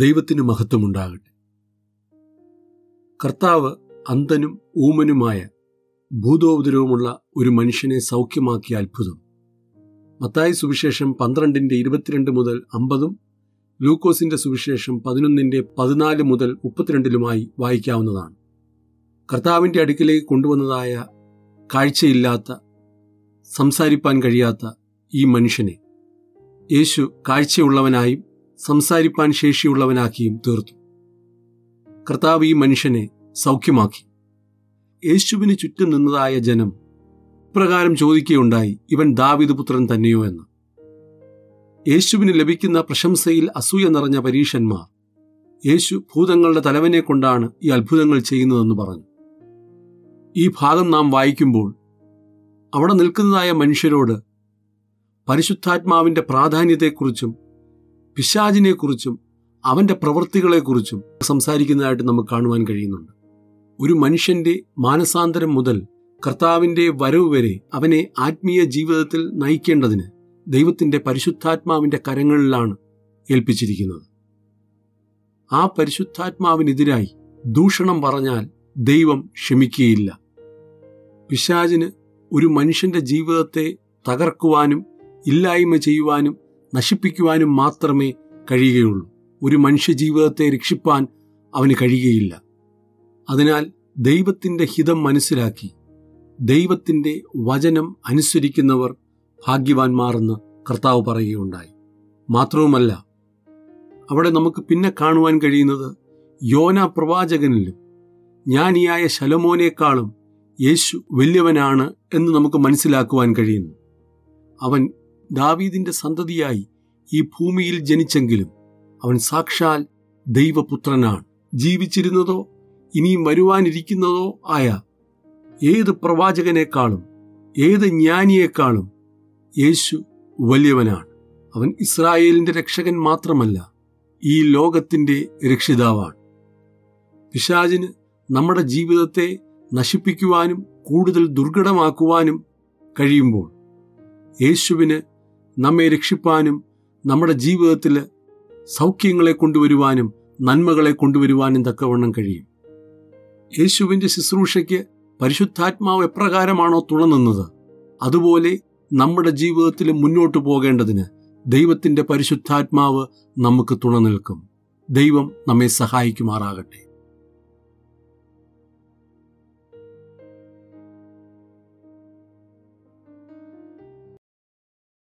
ദൈവത്തിന് മഹത്വമുണ്ടാകട്ടെ. കർത്താവ് അന്തനും ഊമനുമായ ഭൂതോപദ്രവമുള്ള ഒരു മനുഷ്യനെ സൗഖ്യമാക്കിയ അത്ഭുതം. മത്തായി സുവിശേഷം പന്ത്രണ്ടിന്റെ ഇരുപത്തിരണ്ട് മുതൽ അമ്പതും ലൂക്കോസിന്റെ സുവിശേഷം പതിനൊന്നിന്റെ പതിനാല് മുതൽ മുപ്പത്തിരണ്ടിലുമായി വായിക്കാവുന്നതാണ്. കർത്താവിന്റെ അടുക്കിലേക്ക് കൊണ്ടുവന്നതായ കാഴ്ചയില്ലാത്ത സംസാരിപ്പാൻ കഴിയാത്ത ഈ മനുഷ്യനെ യേശു കാഴ്ചയുള്ളവനായും സംസാരിപ്പാൻ ശേഷിയുള്ളവനാക്കിയും തീർത്തു. കർത്താവ് ഈ മനുഷ്യനെ സൗഖ്യമാക്കി. യേശുവിന് ചുറ്റും നിന്നതായ ജനം ഇപ്രകാരം ചോദിക്കുകയുണ്ടായി ഇവൻ ദാവിദ് പുത്രൻ തന്നെയോ എന്ന്? യേശുവിന് ലഭിക്കുന്ന പ്രശംസയിൽ അസൂയ നിറഞ്ഞ പരീഷന്മാർ യേശു ഭൂതങ്ങളുടെ തലവനെ കൊണ്ടാണ് ഈ അത്ഭുതങ്ങൾ ചെയ്യുന്നതെന്ന് പറഞ്ഞു. ഈ ഭാഗം നാം വായിക്കുമ്പോൾ അവിടെ നിൽക്കുന്നതായ മനുഷ്യരോട് പരിശുദ്ധാത്മാവിന്റെ പ്രാധാന്യത്തെക്കുറിച്ചും പിശാചിനെക്കുറിച്ചും അവന്റെ പ്രവൃത്തികളെക്കുറിച്ചും സംസാരിക്കുന്നതായിട്ട് നമുക്ക് കാണുവാൻ കഴിയുന്നുണ്ട്. ഒരു മനുഷ്യന്റെ മാനസാന്തരം മുതൽ കർത്താവിന്റെ വരവ് വരെ അവനെ ആത്മീയ ജീവിതത്തിൽ നയിക്കേണ്ടതിന് ദൈവത്തിന്റെ പരിശുദ്ധാത്മാവിന്റെ കരങ്ങളിലാണ് ഏൽപ്പിച്ചിരിക്കുന്നത്. ആ പരിശുദ്ധാത്മാവിനെതിരായി ദൂഷണം പറഞ്ഞാൽ ദൈവം ക്ഷമിക്കുകയില്ല. പിശാചിന് ഒരു മനുഷ്യന്റെ ജീവിതത്തെ തകർക്കുവാനും ഇല്ലായ്മ ചെയ്യുവാനും നശിപ്പിക്കുവാനും മാത്രമേ കഴിയുകയുള്ളൂ. ഒരു മനുഷ്യ ജീവിതത്തെ രക്ഷിപ്പാൻ അവന് കഴിയുകയില്ല. അതിനാൽ ദൈവത്തിന്റെ ഹിതം മനസ്സിലാക്കി ദൈവത്തിന്റെ വചനം അനുസരിക്കുന്നവർ ഭാഗ്യവാന്മാരെന്ന് കർത്താവ് പറയുകയുണ്ടായി. മാത്രവുമല്ല അവിടെ നമുക്ക് പിന്നെ കാണുവാൻ കഴിയുന്നത് യോന പ്രവാചകനിലും ജ്ഞാനിയായ ശലമോനേക്കാളും യേശു വലിയവനാണ് എന്ന് നമുക്ക് മനസ്സിലാക്കുവാൻ കഴിയുന്നു. അവൻ ദാവീദിന്റെ സന്തതിയായി ഈ ഭൂമിയിൽ ജനിച്ചെങ്കിലും അവൻ സാക്ഷാൽ ദൈവപുത്രനാണ്. ജീവിച്ചിരുന്നതോ ഇനിയും വരുവാനിരിക്കുന്നതോ ആയ ഏത് പ്രവാചകനേക്കാളും ഏത് ജ്ഞാനിയേക്കാളും യേശു വലിയവനാണ്. അവൻ ഇസ്രായേലിന്റെ രക്ഷകൻ മാത്രമല്ല ഈ ലോകത്തിന്റെ രക്ഷിതാവാണ്. പിശാജിന് നമ്മുടെ ജീവിതത്തെ നശിപ്പിക്കുവാനും കൂടുതൽ ദുർഘടമാക്കുവാനും കഴിയുമ്പോൾ യേശുവിന് നമ്മെ രക്ഷിപ്പാനും നമ്മുടെ ജീവിതത്തിൽ സൗഖ്യങ്ങളെ കൊണ്ടുവരുവാനും നന്മകളെ കൊണ്ടുവരുവാനും തക്കവണ്ണം കഴിയും. യേശുവിന്റെ ശുശ്രൂഷയ്ക്ക് പരിശുദ്ധാത്മാവ് എപ്രകാരമാണോ തുണനിന്നത് അതുപോലെ നമ്മുടെ ജീവിതത്തിൽ മുന്നോട്ടു പോകേണ്ടതിന് ദൈവത്തിന്റെ പരിശുദ്ധാത്മാവ് നമുക്ക് തുണ നിൽക്കും. ദൈവം നമ്മെ സഹായിക്കുമാറാകട്ടെ.